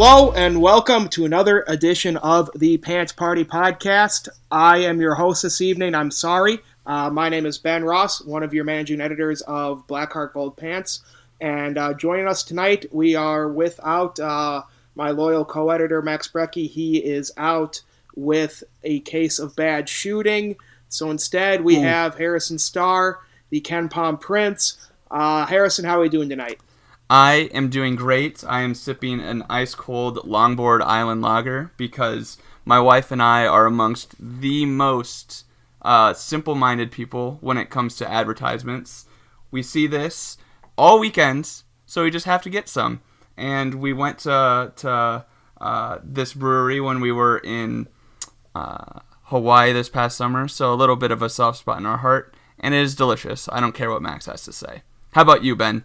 Hello and welcome to another edition of the Pants Party Podcast. I am your host this evening. I'm sorry. Uh, my name is Ben Ross, one of your managing editors of Blackheart Gold Pants. And uh, joining us tonight, we are without uh, my loyal co editor, Max Brecky. He is out with a case of bad shooting. So instead, we have Harrison Starr, the Ken Palm Prince. Uh, Harrison, how are we doing tonight? I am doing great. I am sipping an ice cold Longboard Island lager because my wife and I are amongst the most uh, simple minded people when it comes to advertisements. We see this all weekends, so we just have to get some. And we went to, to uh, this brewery when we were in uh, Hawaii this past summer, so a little bit of a soft spot in our heart. And it is delicious. I don't care what Max has to say. How about you, Ben?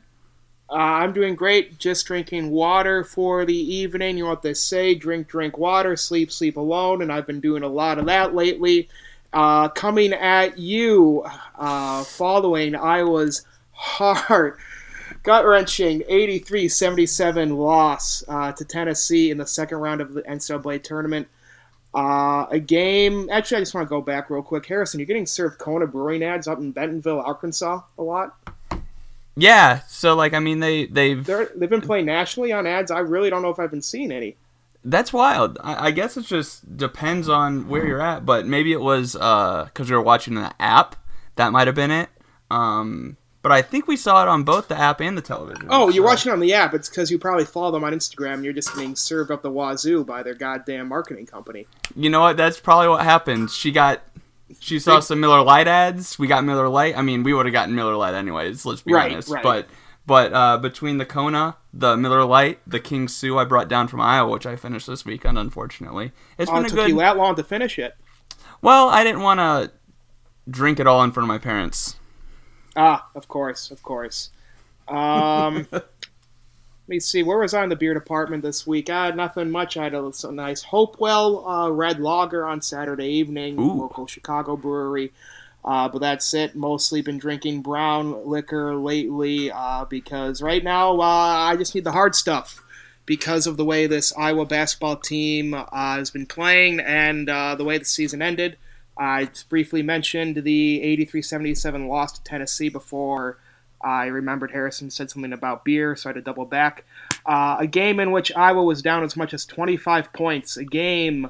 Uh, I'm doing great. Just drinking water for the evening. You know what they say: drink, drink water, sleep, sleep alone. And I've been doing a lot of that lately. Uh, coming at you, uh, following Iowa's heart. gut wrenching 83 77 loss uh, to Tennessee in the second round of the NCAA tournament. Uh, a game. Actually, I just want to go back real quick. Harrison, you're getting served Kona Brewing ads up in Bentonville, Arkansas, a lot. Yeah, so like I mean they they've They're, they've been playing nationally on ads. I really don't know if I've been seeing any. that's wild. I, I guess it just depends on where you're at, but maybe it was because we were watching the app. That might have been it. Um, but I think we saw it on both the app and the television. Oh, you're watching it on the app. It's because you probably follow them on Instagram. and You're just being served up the wazoo by their goddamn marketing company. You know what? That's probably what happened. She got. She saw some Miller Lite ads. We got Miller Lite. I mean, we would have gotten Miller Lite anyways. Let's be Right, honest. right. But but uh, between the Kona, the Miller Lite, the King Sue I brought down from Iowa, which I finished this weekend, unfortunately, it's Oh, been it a took good. you that long to finish it. Well, I didn't want to drink it all in front of my parents. Ah, of course, of course. Um, let me see. Where was I in the beer department this week? I had nothing much. I had a some nice Hopewell uh, red lager on Saturday evening, Ooh. local Chicago brewery. Uh, but that's it. Mostly been drinking brown liquor lately uh, because right now uh, I just need the hard stuff because of the way this Iowa basketball team uh, has been playing and uh, the way the season ended. I briefly mentioned the 83-77 loss to Tennessee before I remembered Harrison said something about beer, so I had to double back. Uh, a game in which Iowa was down as much as 25 points. A game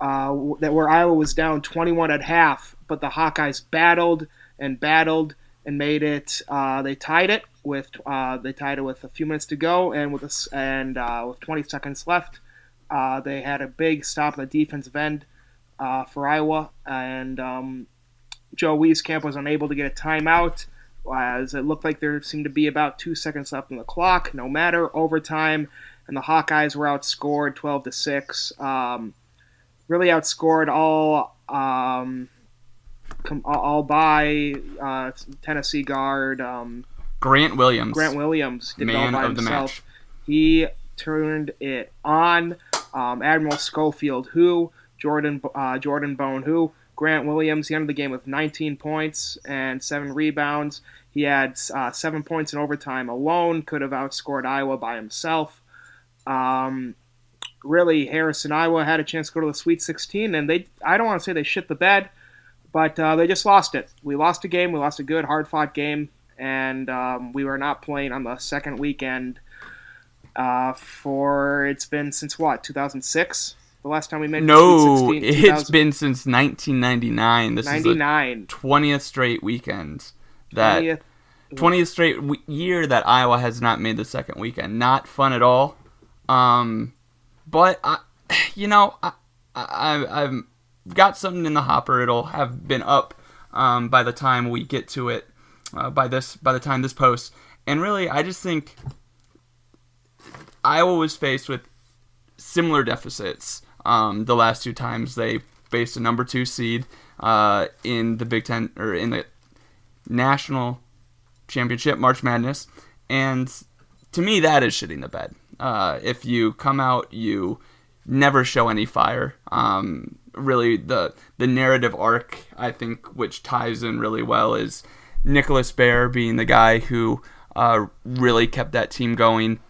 uh, that where Iowa was down 21 at half, but the Hawkeyes battled and battled and made it. Uh, they tied it with uh, they tied it with a few minutes to go, and with us and uh, with 20 seconds left, uh, they had a big stop on the defensive end for Iowa, and um, Joe Wieskamp was unable to get a timeout. As it looked like there seemed to be about two seconds left on the clock. No matter overtime, and the Hawkeyes were outscored 12 to six. Um, really outscored all um, com- all by uh, Tennessee guard um, Grant Williams, Grant Williams. Did it all man by of the match. He turned it on. Um, Admiral Schofield, who Jordan uh, Jordan Bone, who Grant Williams. He ended the game with 19 points and seven rebounds. He had uh, seven points in overtime alone. Could have outscored Iowa by himself. Um, really, Harrison, Iowa had a chance to go to the Sweet 16, and they I don't want to say they shit the bed, but uh, they just lost it. We lost a game. We lost a good, hard fought game, and um, we were not playing on the second weekend uh, for it's been since what 2006 the last time we made the No, it's been since 1999. This is the 20th straight weekend that 20th 20th straight w- year that Iowa has not made the second weekend. Not fun at all. Um, but I, you know, I, I, I've got something in the hopper. It'll have been up um, by the time we get to it. Uh, by this, by the time this posts, and really, I just think Iowa was faced with similar deficits um, the last two times they faced a number two seed uh, in the Big Ten or in the national championship, March Madness, and to me that is shitting the bed. Uh, if you come out, you never show any fire. Um, really, the the narrative arc I think which ties in really well is Nicholas Baer being the guy who uh, really kept that team going,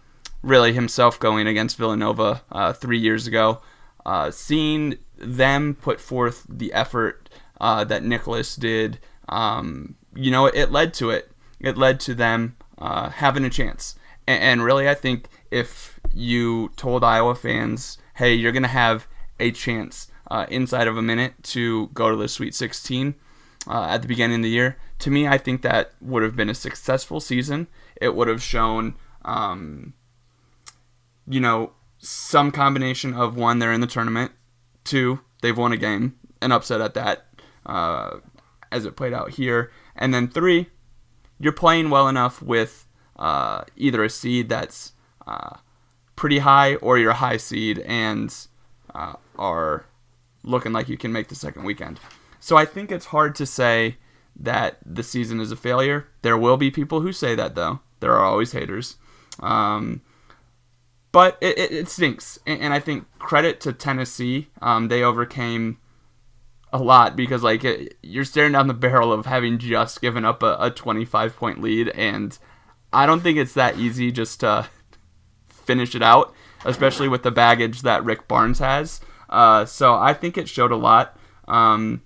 really himself going against Villanova uh, three years ago. Uh, seeing them put forth the effort uh, that Nicholas did, um, you know, it led to it. It led to them uh, having a chance. And, and really, I think if you told Iowa fans, hey, you're going to have a chance uh, inside of a minute to go to the Sweet 16 uh, at the beginning of the year, to me, I think that would have been a successful season. It would have shown, um, you know, some combination of one, they're in the tournament, two, they've won a game, an upset at that, uh, as it played out here, and then three, you're playing well enough with uh, either a seed that's uh, pretty high or you're a high seed and uh, are looking like you can make the second weekend. So I think it's hard to say that the season is a failure. There will be people who say that, though. There are always haters. Um, but it, it, it, stinks. And, and, I think credit to Tennessee. Um, they overcame a lot because, like, it, you're staring down the barrel of having just given up a, a 25 point lead. And I don't think it's that easy just to finish it out, especially with the baggage that Rick Barnes has. Uh, so I think it showed a lot. Um,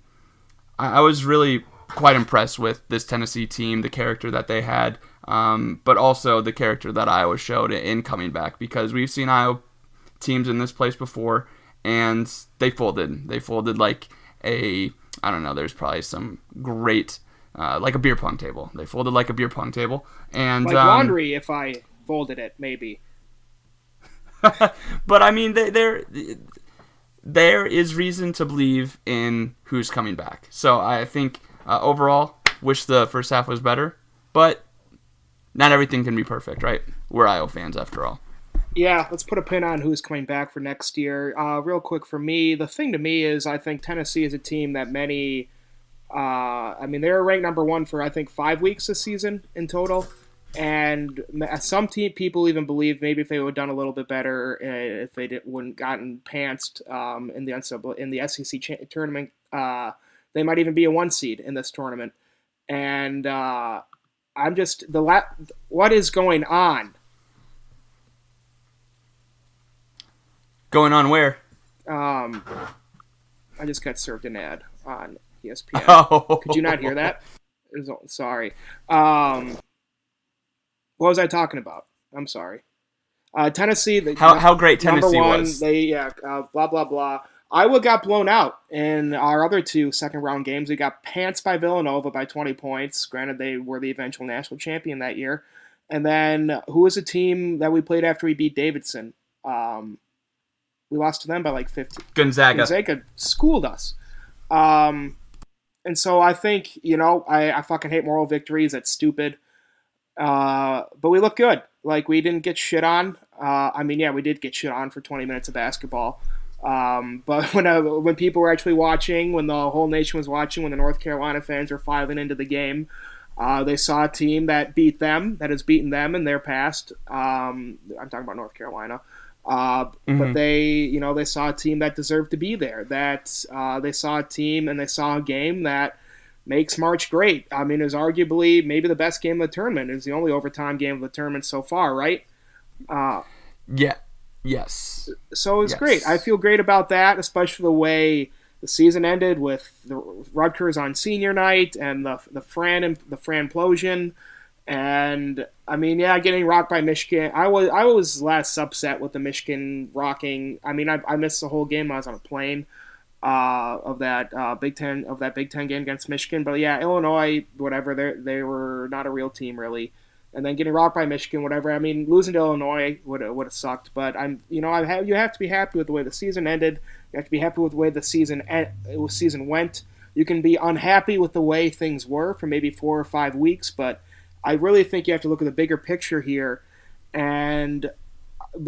I, I was really quite impressed with this Tennessee team, the character that they had, um, but also the character that Iowa showed in coming back because we've seen Iowa teams in this place before and they folded. They folded like a I don't know. There's probably some great uh, like a beer pong table. They folded like a beer pong table and like um, laundry. If I folded it, maybe. but I mean, they, they're there is reason to believe in who's coming back. So I think uh, overall, wish the first half was better, but not everything can be perfect, right? We're IO fans after all. Yeah, let's put a pin on who's coming back for next year. Uh, real quick for me, the thing to me is I think Tennessee is a team that many. Uh, I mean, they're ranked number one for I think five weeks this season in total, and some team people even believe maybe if they would have done a little bit better, uh, if they did, wouldn't gotten pantsed um, in the in the SEC cha- tournament, uh, they might even be a one seed in this tournament. And uh, I'm just the la- what is going on? Going on where? Um, I just got served an ad on ESPN. Oh. Could you not hear that? Sorry. Um, what was I talking about? I'm sorry. Uh, Tennessee. The, how, how great Tennessee one, was. They yeah. Uh, blah blah blah. Iowa got blown out in our other two second round games. We got pants by Villanova by 20 points. Granted, they were the eventual national champion that year. And then who was a team that we played after we beat Davidson? Um, we lost to them by like 50. Gonzaga. Gonzaga schooled us. Um, and so I think, you know, I, I fucking hate moral victories. That's stupid. Uh, but we look good. Like, we didn't get shit on. Uh, I mean, yeah, we did get shit on for 20 minutes of basketball. Um, but when uh, when people were actually watching, when the whole nation was watching, when the North Carolina fans were filing into the game, uh, they saw a team that beat them, that has beaten them in their past. Um, I'm talking about North Carolina. Uh, mm-hmm. But they, you know, they saw a team that deserved to be there. That uh, they saw a team and they saw a game that makes March great. I mean, it was arguably maybe the best game of the tournament. It was the only overtime game of the tournament so far, right? Uh, yeah, Yes. So it's yes. great. I feel great about that, especially the way the season ended with the Rutgers on senior night and the the Fran and the Fran implosion. And I mean, yeah, getting rocked by Michigan. I was I was less upset with the Michigan rocking. I mean, I, I missed the whole game. I was on a plane uh, of that uh, Big Ten of that Big Ten game against Michigan. But yeah, Illinois, whatever. They they were not a real team really and then getting rocked by Michigan, whatever. I mean, losing to Illinois would would have sucked, but I'm you know I have you have to be happy with the way the season ended. You have to be happy with the way the season season went. You can be unhappy with the way things were for maybe four or five weeks, but I really think you have to look at the bigger picture here. And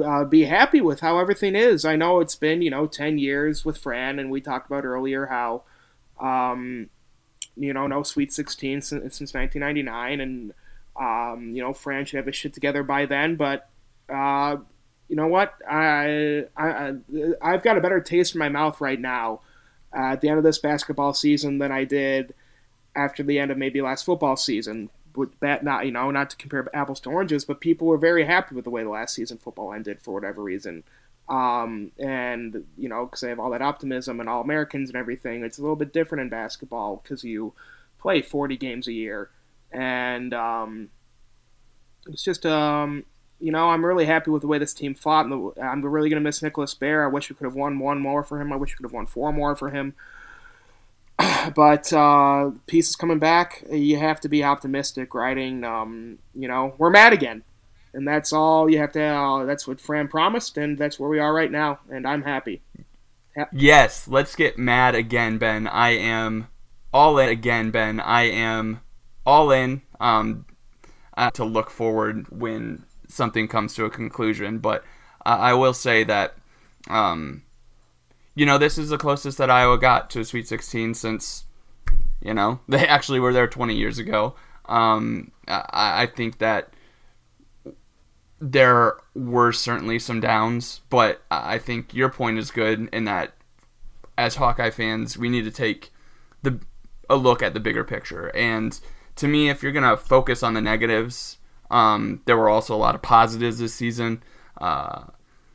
uh, be happy with how everything is. I know it's been you know ten years with Fran, and we talked about earlier how, um, you know, no Sweet Sixteen since, since 1999, and um, you know Fran should have his shit together by then. But uh, you know what? I, I I've got a better taste in my mouth right now uh, at the end of this basketball season than I did after the end of maybe last football season. With that, not you know, not to compare apples to oranges, but people were very happy with the way the last season football ended for whatever reason. Um, and you know, because they have all that optimism and all Americans and everything, it's a little bit different in basketball because you play 40 games a year, and um, it's just um, you know, I'm really happy with the way this team fought. And the, I'm really going to miss Nicholas Baer. I wish we could have won one more for him. I wish we could have won four more for him. but uh, pieces coming back, you have to be optimistic, writing. Um, you know, we're mad again, and that's all you have to. Uh, that's what Fran promised, and that's where we are right now. And I'm happy. Ha- yes, let's get mad again, Ben. I am all in again, Ben. I am all in. Um, uh, to look forward when something comes to a conclusion. But I will say that, um, you know, this is the closest that Iowa got to a Sweet 16 since, you know, they actually were there 20 years ago. Um, I, I think that there were certainly some downs, but I think your point is good in that as Hawkeye fans, we need to take the a look at the bigger picture. And to me, if you're gonna focus on the negatives, um, there were also a lot of positives this season. Uh,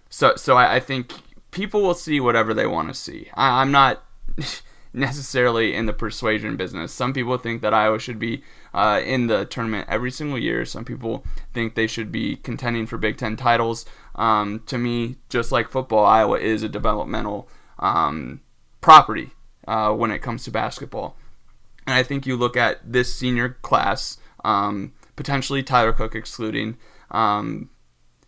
so so I, I, think people will see whatever they want to see. I, I'm not necessarily in the persuasion business. Some people think that Iowa should be uh, in the tournament every single year. Some people think they should be contending for Big Ten titles. Um, to me, just like football, Iowa is a developmental um, property uh, when it comes to basketball. And I think you look at this senior class. Um, potentially Tyler Cook excluding. Um,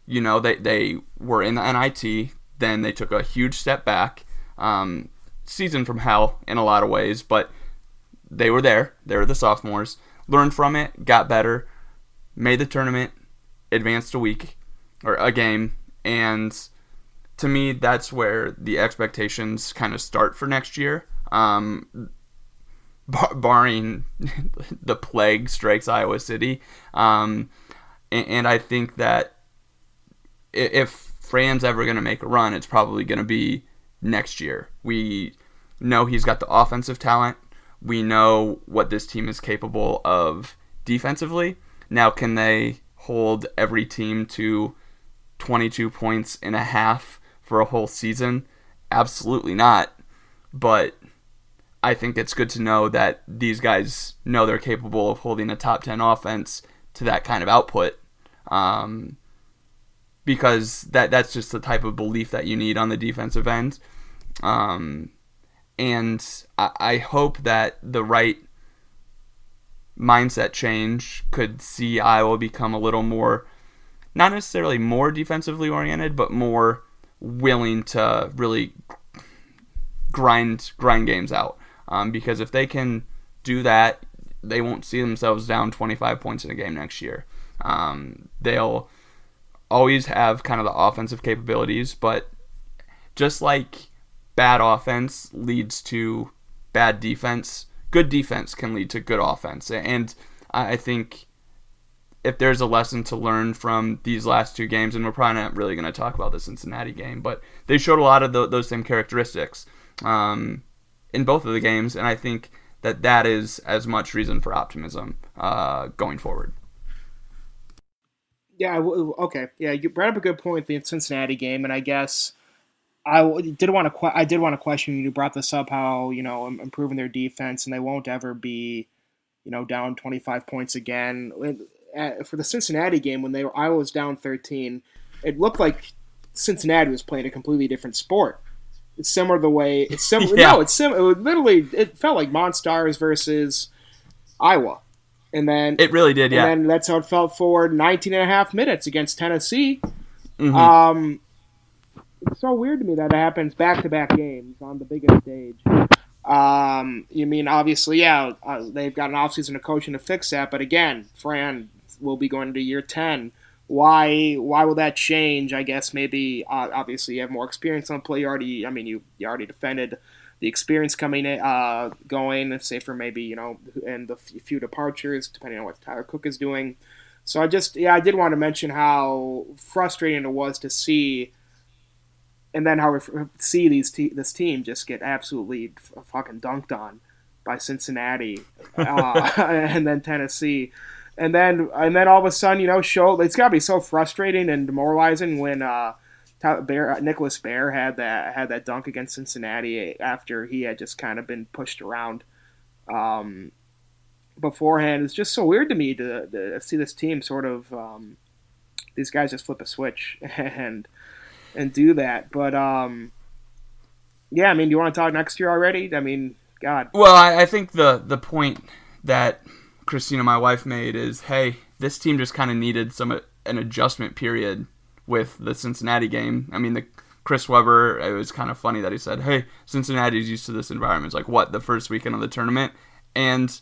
you know, they, they were in the NIT, then they took a huge step back. Um, season from hell in a lot of ways, but they were there. They were the sophomores. Learned from it, got better, made the tournament, advanced a week or a game, and to me, that's where the expectations kind of start for next year. Um, bar- barring the plague strikes Iowa City. Um, and, and, I think that if Fran's ever going to make a run, it's probably going to be next year. We know he's got the offensive talent. We know what this team is capable of defensively. Now, can they hold every team to 22 points and a half for a whole season? Absolutely not. But I think it's good to know that these guys know they're capable of holding a top 10 offense to that kind of output. Um, because that that's just the type of belief that you need on the defensive end. Um, and I, I hope that the right mindset change could see Iowa become a little more, not necessarily more defensively oriented, but more willing to really grind grind games out. Um, because if they can do that, they won't see themselves down 25 points in a game next year. Um, they'll always have kind of the offensive capabilities, but just like bad offense leads to bad defense, good defense can lead to good offense. And I think if there's a lesson to learn from these last two games, and we're probably not really going to talk about the Cincinnati game, but they showed a lot of the, those same characteristics. Um, in both of the games, and I think that that is as much reason for optimism uh, going forward. Yeah. Okay. Yeah. You brought up a good point. The Cincinnati game, and I guess I did want to. I did want to question you. You brought this up how you know improving their defense, and they won't ever be, you know, down twenty five points again. For the Cincinnati game, when they were Iowa was down thirteen, it looked like Cincinnati was playing a completely different sport. It's similar the way it's similar. yeah. No, it's similar. it literally it felt like Monstars versus Iowa, and then it really did. Yeah, and then that's how it felt for 19 and a half minutes against Tennessee. Mm-hmm. Um, it's so weird to me that it happens back to back games on the biggest stage. Um, you mean obviously, yeah, uh, they've got an offseason of coaching to fix that, but again, Fran will be going to year 10 why why will that change? I guess maybe uh, obviously you have more experience on play. You already, I mean, you you already defended the experience coming in, uh, going, say for maybe you know, and the few departures depending on what Tyler Cook is doing. So I just yeah, I did want to mention how frustrating it was to see, and then how we see these te- this team just get absolutely f- fucking dunked on by Cincinnati, uh, and then Tennessee and then and then all of a sudden, you know, show it's got to be so frustrating and demoralizing when uh, Baer, uh, Nicholas Baer had that had that dunk against Cincinnati after he had just kind of been pushed around um, beforehand. It's just so weird to me to, to see this team sort of um, these guys just flip a switch and and do that. But um, yeah, I mean, do you want to talk next year already? I mean, God. Well, I, I think the the point that Christina, my wife, made is, hey, this team just kind of needed some an adjustment period with the Cincinnati game. I mean, the Chris Webber, it was kind of funny that he said, hey, Cincinnati's used to this environment. It's like, what, the first weekend of the tournament? And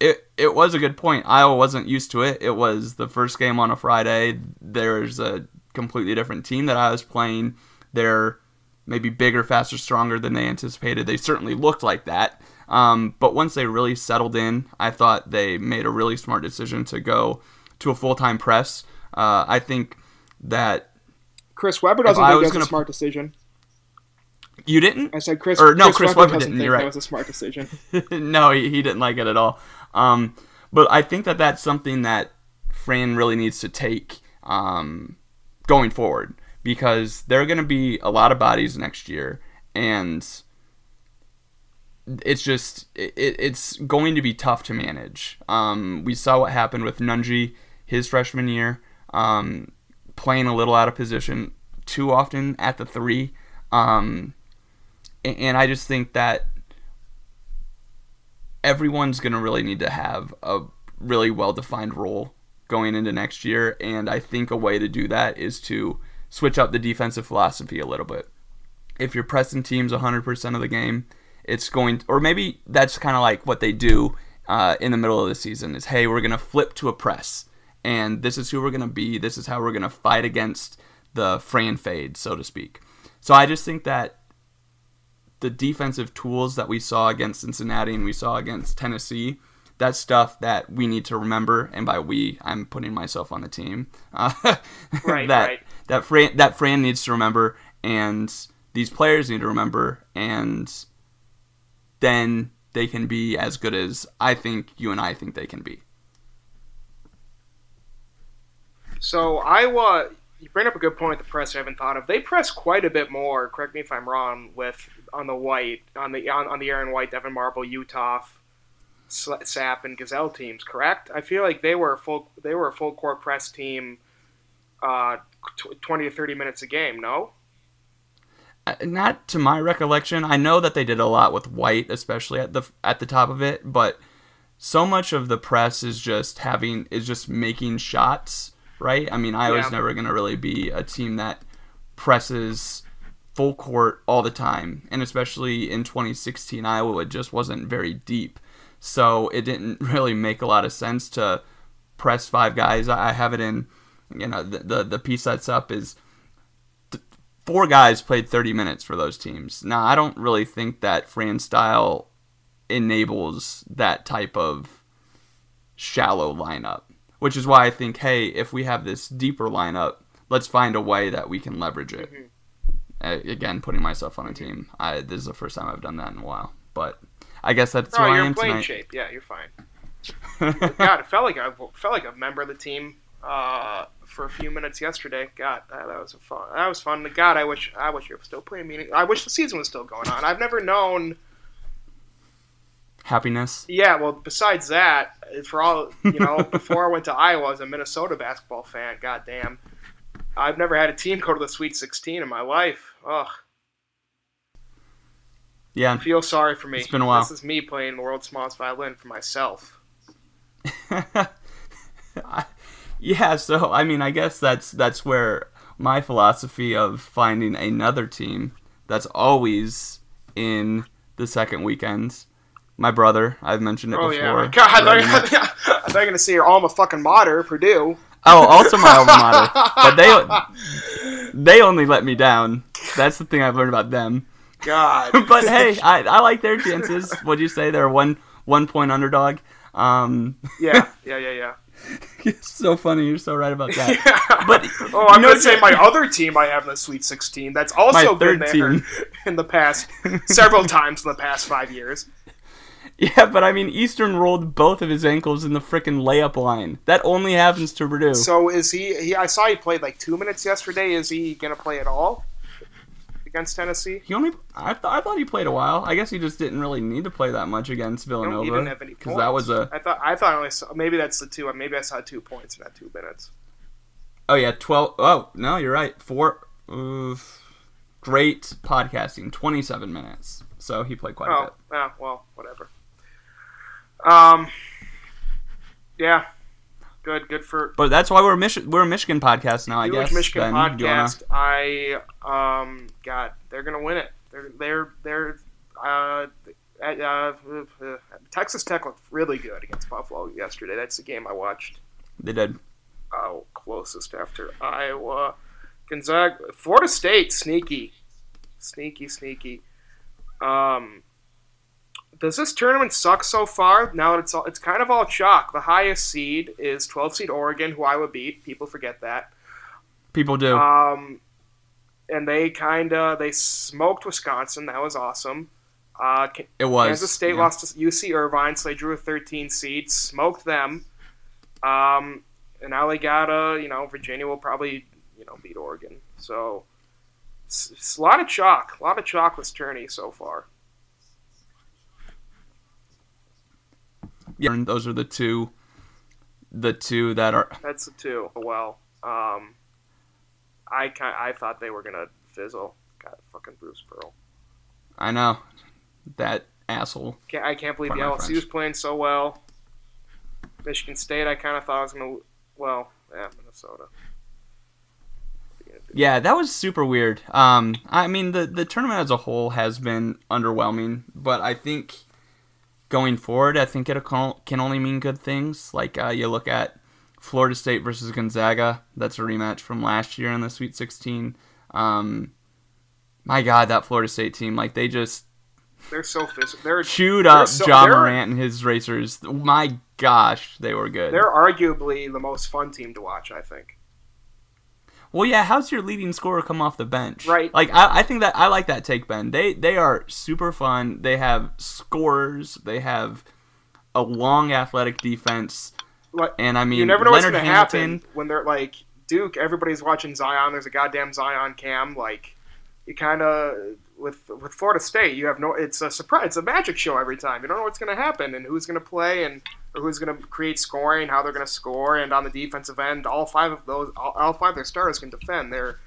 it it was a good point. Iowa wasn't used to it. It was the first game on a Friday. There's a completely different team that I was playing. They're maybe bigger, faster, stronger than they anticipated. They certainly looked like that. Um, but once they really settled in, I thought they made a really smart decision to go to a full time press. Uh, I think that Chris Webber doesn't think that's gonna... a smart decision. You didn't? I said Chris. Or no, Chris, Chris Webber, Webber didn't. You're right. That was a smart decision. no, he, he didn't like it at all. Um, but I think that that's something that Fran really needs to take um, going forward because there are going to be a lot of bodies next year, and it's just it, it's going to be tough to manage. Um, we saw what happened with Nunge his freshman year, um, playing a little out of position too often at the three, um, and, and I just think that everyone's going to really need to have a really well defined role going into next year, and I think a way to do that is to switch up the defensive philosophy a little bit. If you're pressing teams 100% of the game it's going, or maybe that's kind of like what they do uh, in the middle of the season is, hey, we're going to flip to a press, and this is who we're going to be. This is how we're going to fight against the Fran fade, so to speak. So I just think that the defensive tools that we saw against Cincinnati and we saw against Tennessee, that's stuff that we need to remember. And by we, I'm putting myself on the team. Uh, right, that right. that Fran that Fran needs to remember, and these players need to remember, and then they can be as good as I think you and I think they can be. So Iowa, you bring up a good point. The press I haven't thought of. They press quite a bit more. Correct me if I'm wrong. With on the white, on the on, on the Aaron White, Devyn Marble, Uthoff, Sap, and Gesell teams. Correct. I feel like they were a full they were a full court press team, uh, twenty to thirty minutes a game. No. Not to my recollection. I know that they did a lot with White, especially at the at the top of it, but so much of the press is just having is just making shots, right? I mean, I was never going to really be a team that presses full court all the time, and especially in 2016, Iowa it just wasn't very deep, so it didn't really make a lot of sense to press five guys. I have it in, you know, the the, the piece that's up is four guys played 30 minutes for those teams. Now, I don't really think that Fran style enables that type of shallow lineup, which is why I think, hey, if we have this deeper lineup, let's find a way that we can leverage it. Mm-hmm. Uh, again, putting myself on a team. I, this is the first time I've done that in a while, but I guess that's oh, who I am playing tonight. shape. Yeah, you're fine. God, it felt like I felt like a member of the team. Uh, for a few minutes yesterday. God, that, that was a fun. That was fun. God, I wish I wish it was still playing. Meaning, I wish the season was still going on. I've never known happiness. Yeah, well, besides that, for all you know, before I went to Iowa, I was a Minnesota basketball fan. God damn, I've never had a team go to the Sweet 16 in my life. Ugh. Yeah, I feel sorry for me. It's been a while. This is me playing the world's smallest violin for myself. yeah, so I mean, I guess that's that's where my philosophy of finding another team that's always in the second weekends. My brother, I've mentioned it oh, before. Yeah. God, I thought, you were going to say your alma fucking mater, Purdue. Oh, also my alma mater, but they they only let me down. That's the thing I've learned about them. God. but hey, I, I like their chances. What'd you say? They're one one point underdog. Um, yeah, yeah, yeah, yeah. it's so funny. You're so right about that. But oh, I'm know, gonna say my other team I have in the Sweet 16. That's also been there team. in the past several times in the past five years. Yeah, but I mean, Eastern rolled both of his ankles in the frickin' layup line. That only happens to Purdue. So is he, he? I saw he played like two minutes yesterday. Is he gonna play at all against Tennessee? he only, I, th- I thought he played a while. I guess he just didn't really need to play that much against Villanova he didn't have any because that was a I thought I thought I only saw maybe that's the two. Maybe I saw two points in that two minutes. oh yeah twelve. Oh no, you're right. Four. Oof. great podcasting. Twenty seven minutes. So he played quite a Oh, bit. yeah, well, whatever. Um, yeah, good, good for But that's why we're a Mich- we're a Michigan podcast now. I guess. Michigan Ben, you wanna- podcast. I um, God, they're gonna win it. They're they're they're uh, uh, uh, Texas Tech looked really good against Buffalo yesterday. That's the game I watched. They did. Oh, closest after Iowa, Gonzaga, Florida State, sneaky, sneaky, sneaky. Um, does this tournament suck so far? Now it's all, it's kind of all chalk. The highest seed is 12 seed Oregon, who Iowa beat. People forget that. People do. Um, and they kind of they smoked Wisconsin. That was awesome. Uh, it was. Kansas State yeah. lost to UC Irvine, so they drew a 13 seed, smoked them. Um, and now they got a you know Virginia will probably you know beat Oregon. So it's, it's a lot of chalk, a lot of chalk this tourney so far. Yeah, and those are the two. The two that are. That's the two. Well, um, I kind I thought they were gonna fizzle. God, fucking Bruce Pearl. I know. That asshole. Can't, I can't believe the LSU was playing so well. Michigan State, I kind of thought I was gonna. Well, yeah, Minnesota. Yeah, that was super weird. Um, I mean, the the tournament as a whole has been underwhelming, but I think going forward, I think it can only mean good things. Like uh, you look at Florida State versus Gonzaga. That's a rematch from last year in the Sweet 16. Um, my God, that Florida State team, like they just They're so physical. They're chewed up so- Ja Morant and his racers. My gosh, they were good. they're arguably the most fun team to watch. I think. Well, yeah. How's your leading scorer come off the bench? Right. Like I, I think that I like that take, Ben. They they are super fun. They have scorers. They have a long athletic defense, Like, and I mean you never know Leonard what's gonna happen when they're like Duke. Everybody's watching Zion. There's a goddamn Zion cam. Like, you kind of with with Florida State, you have no. It's a surprise. It's a magic show every time. You don't know what's gonna happen and who's gonna play and who's gonna create scoring, how they're gonna score, and on the defensive end, all five of those, all, all five of their stars can defend. They're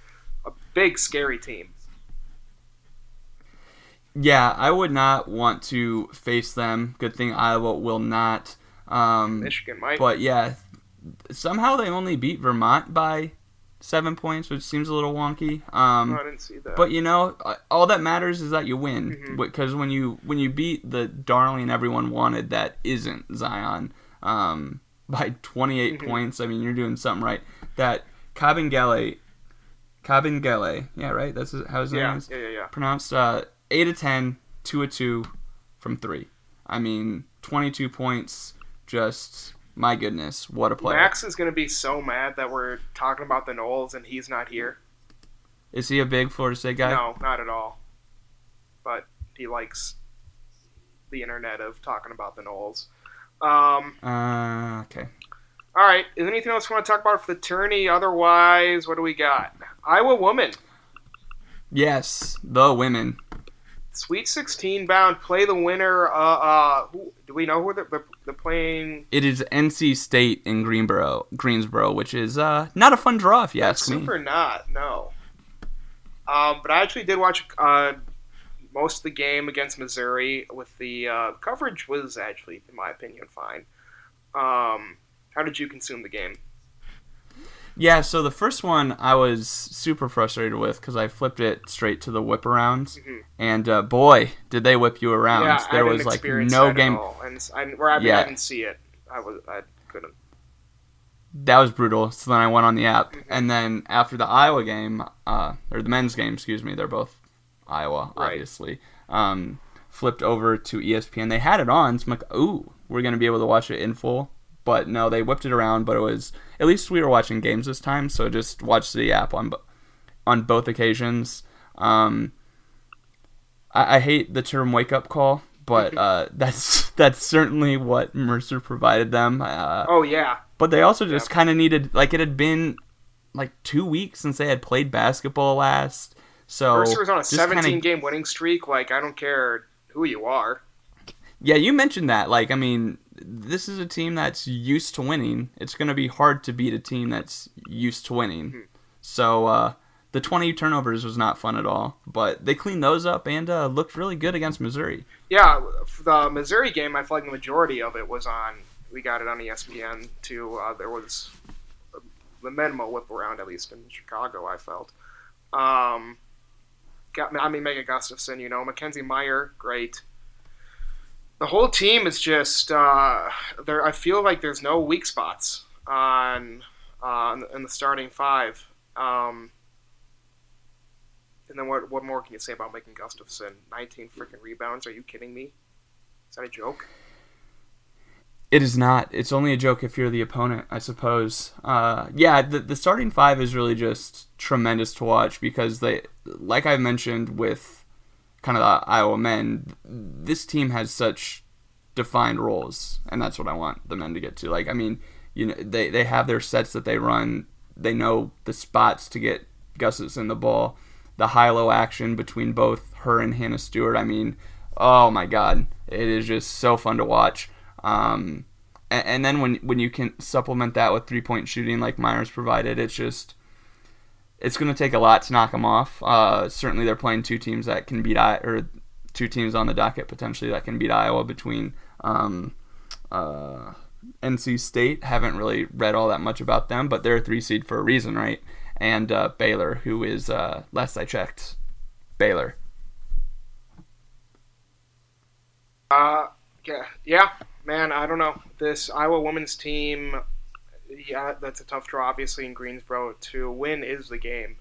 a big, scary team. Yeah, I would not want to face them. Good thing Iowa will not. Um, Michigan might. but yeah, somehow they only beat Vermont by seven points, which seems a little wonky. Um, Oh, I didn't see that. But you know, uh, all that matters is that you win. Because when you when you beat the darling everyone wanted that isn't Zion um, by 28 Mhm. points, I mean you're doing something right. That Kabengele, Kabengele, yeah, right. That's his- how his name yeah, is yeah, yeah, yeah. pronounced. Uh, eight of 10, two of two from three. I mean, 22 points. Just my goodness, what a player! Max is gonna be so mad that we're talking about the Noles and he's not here. Is he a big Florida State guy? No, not at all. But he likes the internet of talking about the Noles. Um, Uh, okay. all right. Is there anything else you want to talk about for the tourney? Otherwise, what do we got? Iowa woman, Yes, the women. Sweet 16 bound, play the winner. Uh, uh, who, do we know who they're, they're, they're playing? It is NC State in Greenboro, Greensboro, which is uh, not a fun draw if you ask me. Super not, no. Um, but I actually did watch uh, most of the game against Missouri. With the uh, coverage was actually, in my opinion, fine. Um, how did you consume the game? Yeah, so the first one I was super frustrated with because I flipped it straight to the whip arounds, Mhm. and uh, boy, did they whip you around! yeah, there was like no game. And I, where I, mean, Yeah. I didn't see it. I was I couldn't. that was brutal. So then I went on the app, and then after the Iowa game, uh, or the men's game, excuse me, they're both Iowa, Right. obviously. Um, flipped over to ESPN. They had it on, so I'm like, ooh, we're gonna be able to watch it in full. But no, they whipped it around. But it was at least we were watching games this time, so just watch the app on on both occasions. Um, I, I hate the term wake up call, but uh, that's that's certainly what Mercer provided them. Uh, Oh yeah, but they also just Yeah. kind of needed like it had been like two weeks since they had played basketball last. So Mercer was on a just kinda- 17 game winning streak. Like I don't care who you are. Yeah, you mentioned that. Like, I mean, this is a team that's used to winning. It's going to be hard to beat a team that's used to winning. Mhm. So uh, the 20 turnovers was not fun at all. But they cleaned those up and uh, looked really good against Missouri. Yeah, the Missouri game, I feel like the majority of it was on. We got it on ESPN too. Uh, there was the minimal whip around, at least in Chicago. I felt. Um, got I mean Megan Gustafson, you know, Makenzie Meyer, great. The whole team is just uh, there. I feel like there's no weak spots on uh, in the- in the starting five. Um, and then what? What more can you say about Megan Gustafson? 19 freaking rebounds. Are you kidding me? Is that a joke? It is not. It's only a joke if you're the opponent, I suppose. Uh, yeah, the, the starting five is really just tremendous to watch because they, like I mentioned with kind of the Iowa men, this team has such defined roles, and that's what I want the men to get to. Like, I mean, you know, they they have their sets that they run. They know the spots to get Gus's in the ball. The high-low action between both her and Hannah Stewart. I mean, oh my God, it is just so fun to watch. Um, and, and then when when you can supplement that with three point shooting like Myers provided, it's just it's going to take a lot to knock them off. Uh, certainly, they're playing two teams that can beat I or two teams on the docket potentially that can beat Iowa between um, uh, NC State. Haven't really read all that much about them, but they're a three seed for a reason, right? And uh, Baylor, who is uh, last I checked, Baylor. Uh, yeah, yeah, man. I don't know this Iowa women's team. Yeah, that's a tough draw, obviously in Greensboro. To win is the game.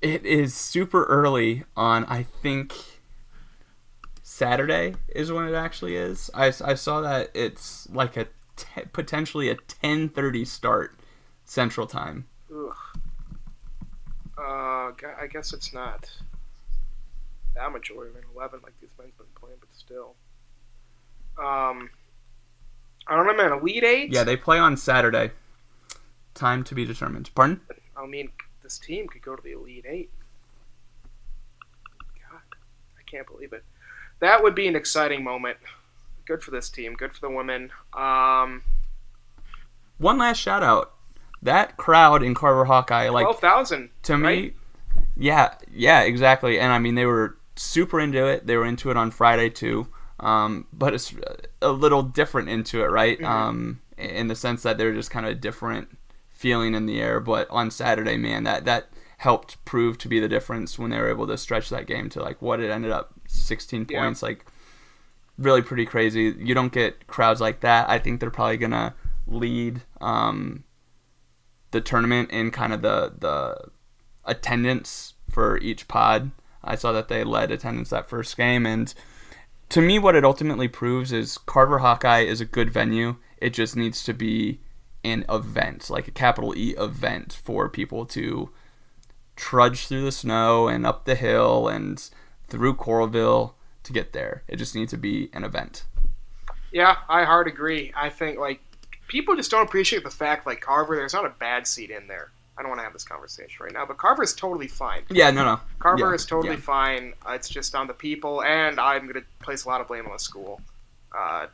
It is super early on, I think Saturday is when it actually is. I, I saw that it's like a te- potentially a 10:30 start Central Time. Ugh. Uh, I guess it's not that much earlier than eleven, like these men's been playing, but still. Um, I don't know, man. Elite eight. Yeah, they play on Saturday. Time to be determined. Pardon? I mean, this team could go to the Elite Eight. God, I can't believe it. That would be an exciting moment. Good for this team. Good for the women. Um, One last shout out. That crowd in Carver Hawkeye, like twelve thousand. to me yeah yeah exactly and i mean they were super into it they were into it on friday too um, but it's a little different into it right Mhm. um, in the sense that they're just kind of a different feeling in the air but on saturday man that that helped prove to be the difference when they were able to stretch that game to like what it ended up 16 Yeah. points like really pretty crazy you don't get crowds like that i think they're probably gonna lead um, the tournament in kind of the the attendance for each pod. I saw that they led attendance that first game, and to me, what it ultimately proves is Carver Hawkeye is a good venue. It just needs to be an event, like a capital E event, for people to trudge through the snow and up the hill and through Coralville to get there. It just needs to be an event. Yeah, I hard agree. I think like people just don't appreciate the fact like Carver. There's not a bad seat in there. I don't want to have this conversation right now, but Carver is totally fine. Yeah, no, no. Carver Yeah, is totally yeah. fine. Uh, it's just on the people, and I'm going to place a lot of blame on the school uh,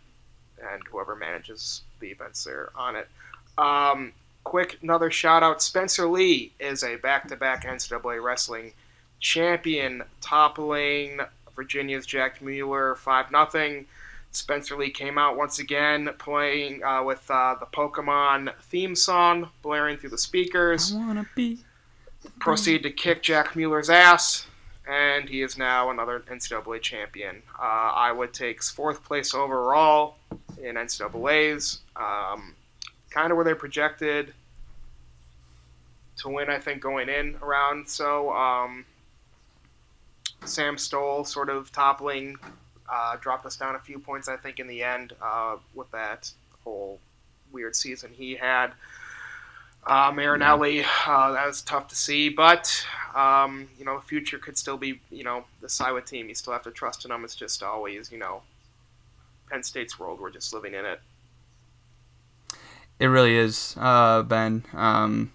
and whoever manages the events there on it. Um, quick, another shout out Spencer Lee is a back to back NCAA wrestling champion, toppling Virginia's Jack Mueller 5 0. Spencer Lee came out once again playing uh, with uh, the Pokemon theme song blaring through the speakers be. proceed to kick Jack Mueller's ass, and he is now another NCAA champion. Uh, Iowa takes fourth place overall in NCAA's. Um, kind of where they projected to win. I think going in around so. Um, Sam Stoll sort of toppling, uh, dropped us down a few points. I think in the end uh, with that whole weird season he had. Uh, Marinelli, uh, that was tough to see, but um, you know the future could still be you know the Iowa team. You still have to trust in them. It's just always you know Penn State's world. We're just living in it. It really is, uh, Ben. Um,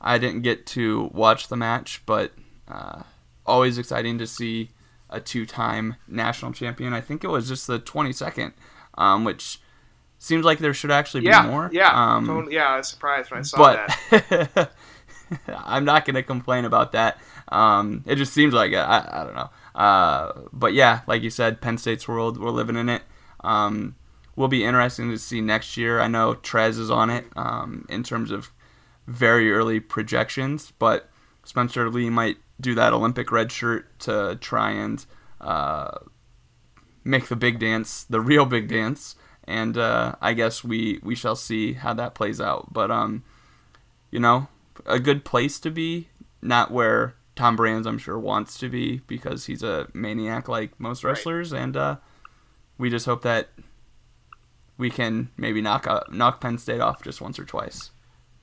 I didn't get to watch the match, but uh, always exciting to see a two-time national champion. I think it was just the 22nd, um, which seems like there should actually be yeah, more. Yeah, um, totally, yeah. I was surprised when I saw but that. I'm not going to complain about that. Um, it just seems like it. I, I don't know. Uh, but yeah, like you said, Penn State's world, we're living in it. Um, will be interesting to see next year. I know Trez is on it um, in terms of very early projections, but Spencer Lee might do that Olympic red shirt to try and uh, make the big dance, the real big dance. And uh, I guess we, we shall see how that plays out. But um, you know, a good place to be, not where Tom Brands I'm sure wants to be because he's a maniac like most wrestlers, right. and uh, we just hope that we can maybe knock out, knock Penn State off just once or twice.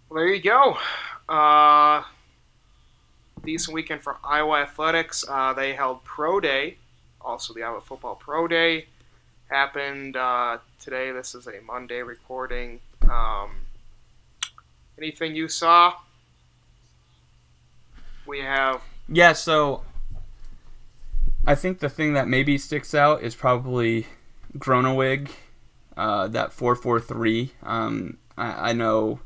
Well, there you go. Uh, decent weekend for Iowa athletics. Uh, they held pro day, also the Iowa football pro day happened uh, today. This is a Monday recording. Um, anything you saw? We have. Yeah, so I think the thing that maybe sticks out is probably Groeneweg, uh, that 443. Um, I, I know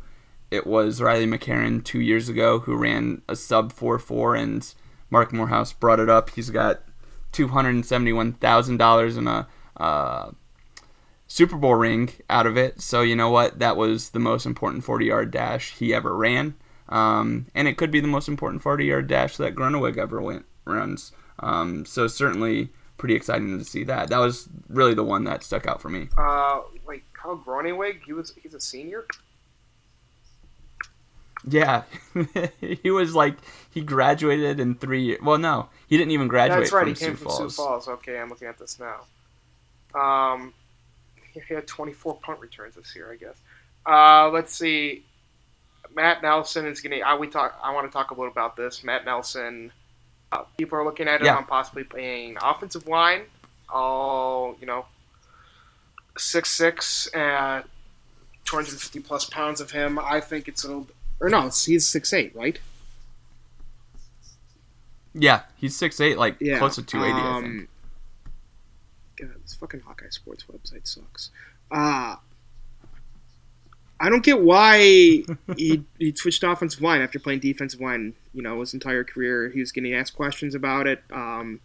it was Riley McCarron two years ago who ran a sub 4-4, and Mark Morehouse brought it up. He's got $271,000 in a uh, Super Bowl ring out of it. So you know what? That was the most important 40-yard dash he ever ran, um, and it could be the most important 40-yard dash that Groeneweg ever went runs. Um, so certainly pretty exciting to see that. That was really the one that stuck out for me. Uh, like Kyle Groeneweg, he was he's a senior. Yeah, he was like he graduated in three years. Well, no, he didn't even graduate. That's right. He came Sioux from Falls. Sioux Falls. Okay, I'm looking at this now. Um, he had 24 punt returns this year, I guess. Uh, let's see. Matt Nelson is getting. I we talk. I want to talk a little about this. Matt Nelson. Uh, people are looking at him Yeah. on possibly playing offensive line. All you know, six six and 250 plus pounds of him. I think it's a little. Or no, he's six eight, right? Yeah, he's six eight, like Yeah. close to two eighty. I um, think. God, this fucking Hawkeye Sports website sucks. Uh, I don't get why he, he switched offensive line after playing defensive line. You know, his entire career, he was getting asked questions about it. Um,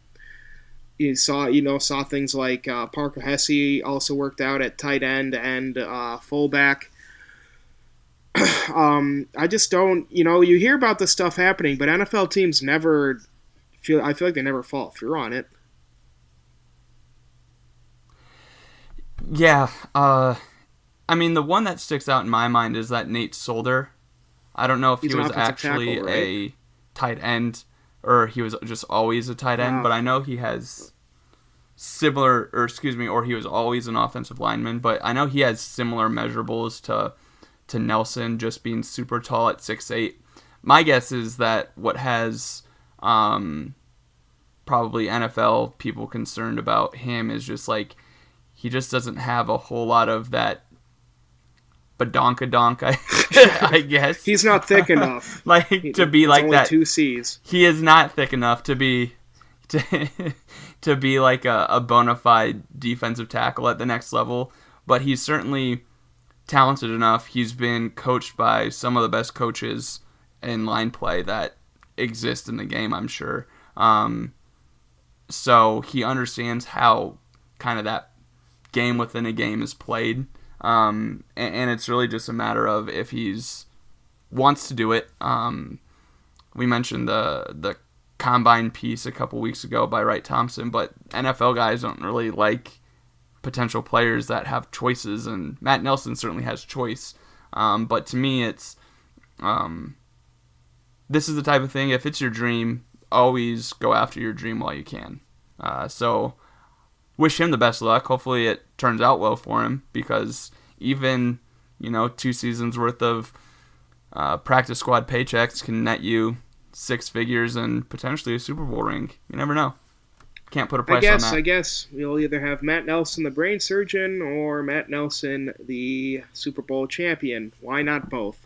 you saw, you know, saw things like uh, Parker Hesse also worked out at tight end and uh, fullback. um, I just don't, you know, you hear about this stuff happening, but NFL teams never feel. I feel like they never fall if you're on it. Yeah, uh, I mean the one that sticks out in my mind is that Nate Solder. I don't know if He's he was actually tackle, right? a tight end or he was just always a tight end, Wow. but I know he has similar, or excuse me, or he was always an offensive lineman. But I know he has similar measurables to to Nelson, just being super tall at six eight. My guess is that what has um, probably NFL people concerned about him is just like he just doesn't have a whole lot of that badonkadonk, I, I guess. He's not thick enough. like to be like only that. Two C's. He is not thick enough to be to, to be like a, a bona fide defensive tackle at the next level, but he's certainly talented enough. He's been coached by some of the best coaches in line play that exist in the game, I'm sure. Um, so he understands how kind of that game within a game is played. Um, and, and it's really just a matter of if he's wants to do it. Um, we mentioned the the combine piece a couple weeks ago by Wright Thompson, but NFL guys don't really like potential players that have choices, and Matt Nelson certainly has choice. Um, but to me, it's um, this is the type of thing. If it's your dream, always go after your dream while you can. Uh, so wish him the best of luck. Hopefully, it turns out well for him because even you know two seasons worth of uh, practice squad paychecks can net you six figures and potentially a Super Bowl ring. You never know. Can't put a price I guess, on that. I guess we'll either have Matt Nelson, the brain surgeon, or Matt Nelson, the Super Bowl champion. Why not both?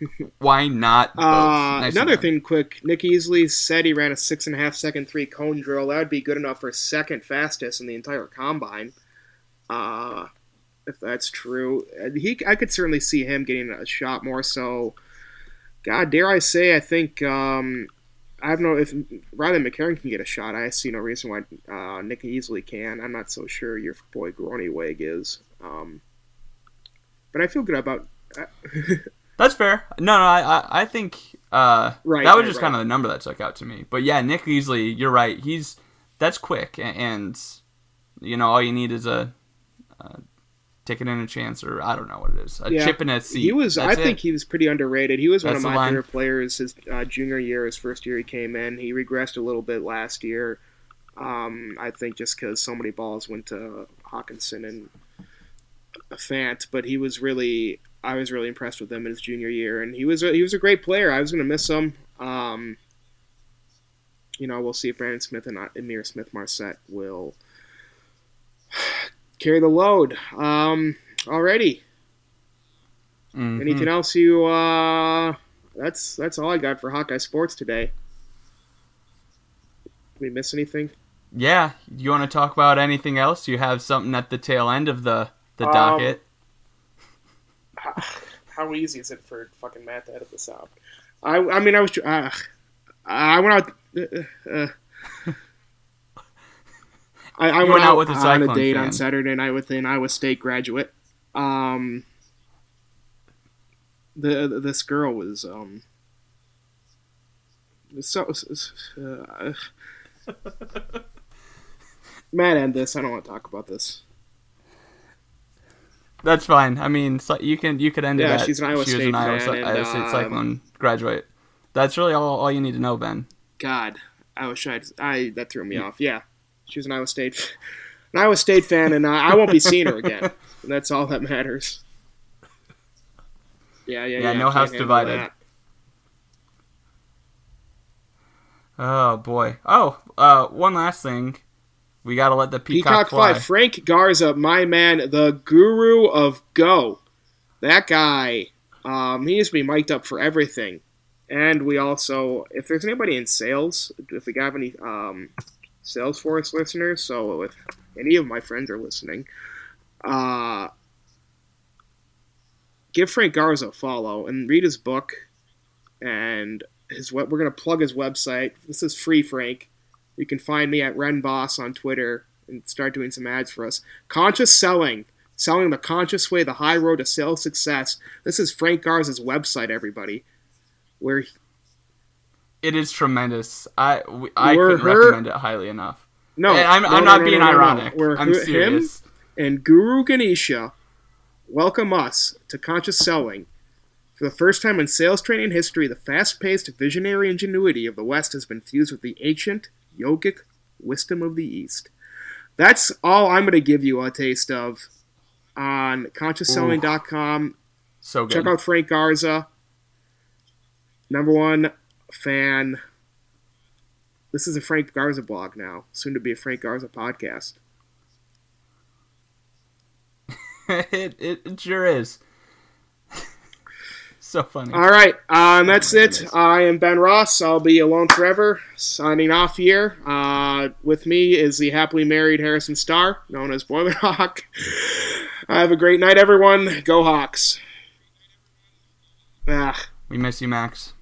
Why not? Both? Uh, Nice another thing, quick. Nick Easley said he ran a six and a half second three cone drill. That would be good enough for second fastest in the entire combine. Uh, if that's true, he I could certainly see him getting a shot more so. God, dare I say, I think um, I don't know if Riley McCarron can get a shot. I see no reason why uh, Nick Easley can. I'm not so sure your boy Groeneweg is. Um, but I feel good about. That's fair. No, no, I, I, think uh, Right, that was right, just right. kind of the number that stuck out to me. But yeah, Nick Easley, you're right. He's that's quick, a- and you know all you need is a, a ticket in a chance, or I don't know what it is, a Yeah. chip in a seat. He was. I That's think he was pretty underrated. He was one of my favorite players his uh, junior year, his first year he came in. He regressed a little bit last year. Um, I think just because so many balls went to Hockenson and Fant, but he was really. I was really impressed with him in his junior year, and he was a, he was a great player. I was going to miss him. Um, you know, we'll see if Brandon Smith and Ihmir Smith Marsette will carry the load. Um, already. Mhm. Anything else you uh that's that's all I got for Hawkeye Sports today. Did we miss anything? Yeah, you want to talk about anything else? You have something at the tail end of the the Um, docket. How, how easy is it for fucking Matt to edit this out? I I mean I was uh, I went out uh, uh, I, I went, went out, with a on a date fan. on Saturday night with an Iowa State graduate. Um, the this girl was um so uh, Matt, end this. I don't want to talk about this. That's fine. I mean, so you can you could end Yeah, it. at she's an Iowa she was State an Iowa, fan, Cy- and, Iowa State um, Cyclone graduate. That's really all, all you need to know, Ben. God, I was trying. To, I that threw me off. Yeah, she was an Iowa State, an Iowa State fan, and uh, I won't be seeing her again. And that's all that matters. Yeah, yeah, Yeah, yeah. no house divided. that. Oh boy. Oh, uh, one last thing. We gotta let the peacock, Peacock fly. Fly, Frank Garza, my man, the guru of Go. That guy, um, he needs to be mic'd up for everything. And we also, if there's anybody in sales, if we have any um, Salesforce listeners, so if any of my friends are listening, uh, give Frank Garza a follow and read his book. And his web, we're gonna plug his website. This is free, Frank. You can find me at Ren Boss on Twitter and start doing some ads for us. Conscious selling, selling the conscious way, the high road to sales success. This is Frank Garza's website, everybody. Where It is tremendous. I we, I Were couldn't her- recommend it highly enough. no, And I'm, no, I'm no, not no, being no, no. ironic. Where I'm serious. him and Guru Ganesha welcome us to Conscious Selling. For the first time in sales training history, the fast-paced, visionary ingenuity of the West has been fused with the ancient, yogic wisdom of the East. That's all I'm going to give you a taste of on ConsciousSelling.com. So good. Check out Frank Garza, number one fan. This is a Frank Garza blog now, soon to be a Frank Garza podcast. it, it it sure is. so funny. All right, um, that's my it. goodness. I am Ben Ross. I'll be alone forever. Signing off here. Uh, with me is the happily married Harrison Starr, known as Boiler Hawk. Have a great night, everyone. Go Hawks. Ah. We miss you, Max.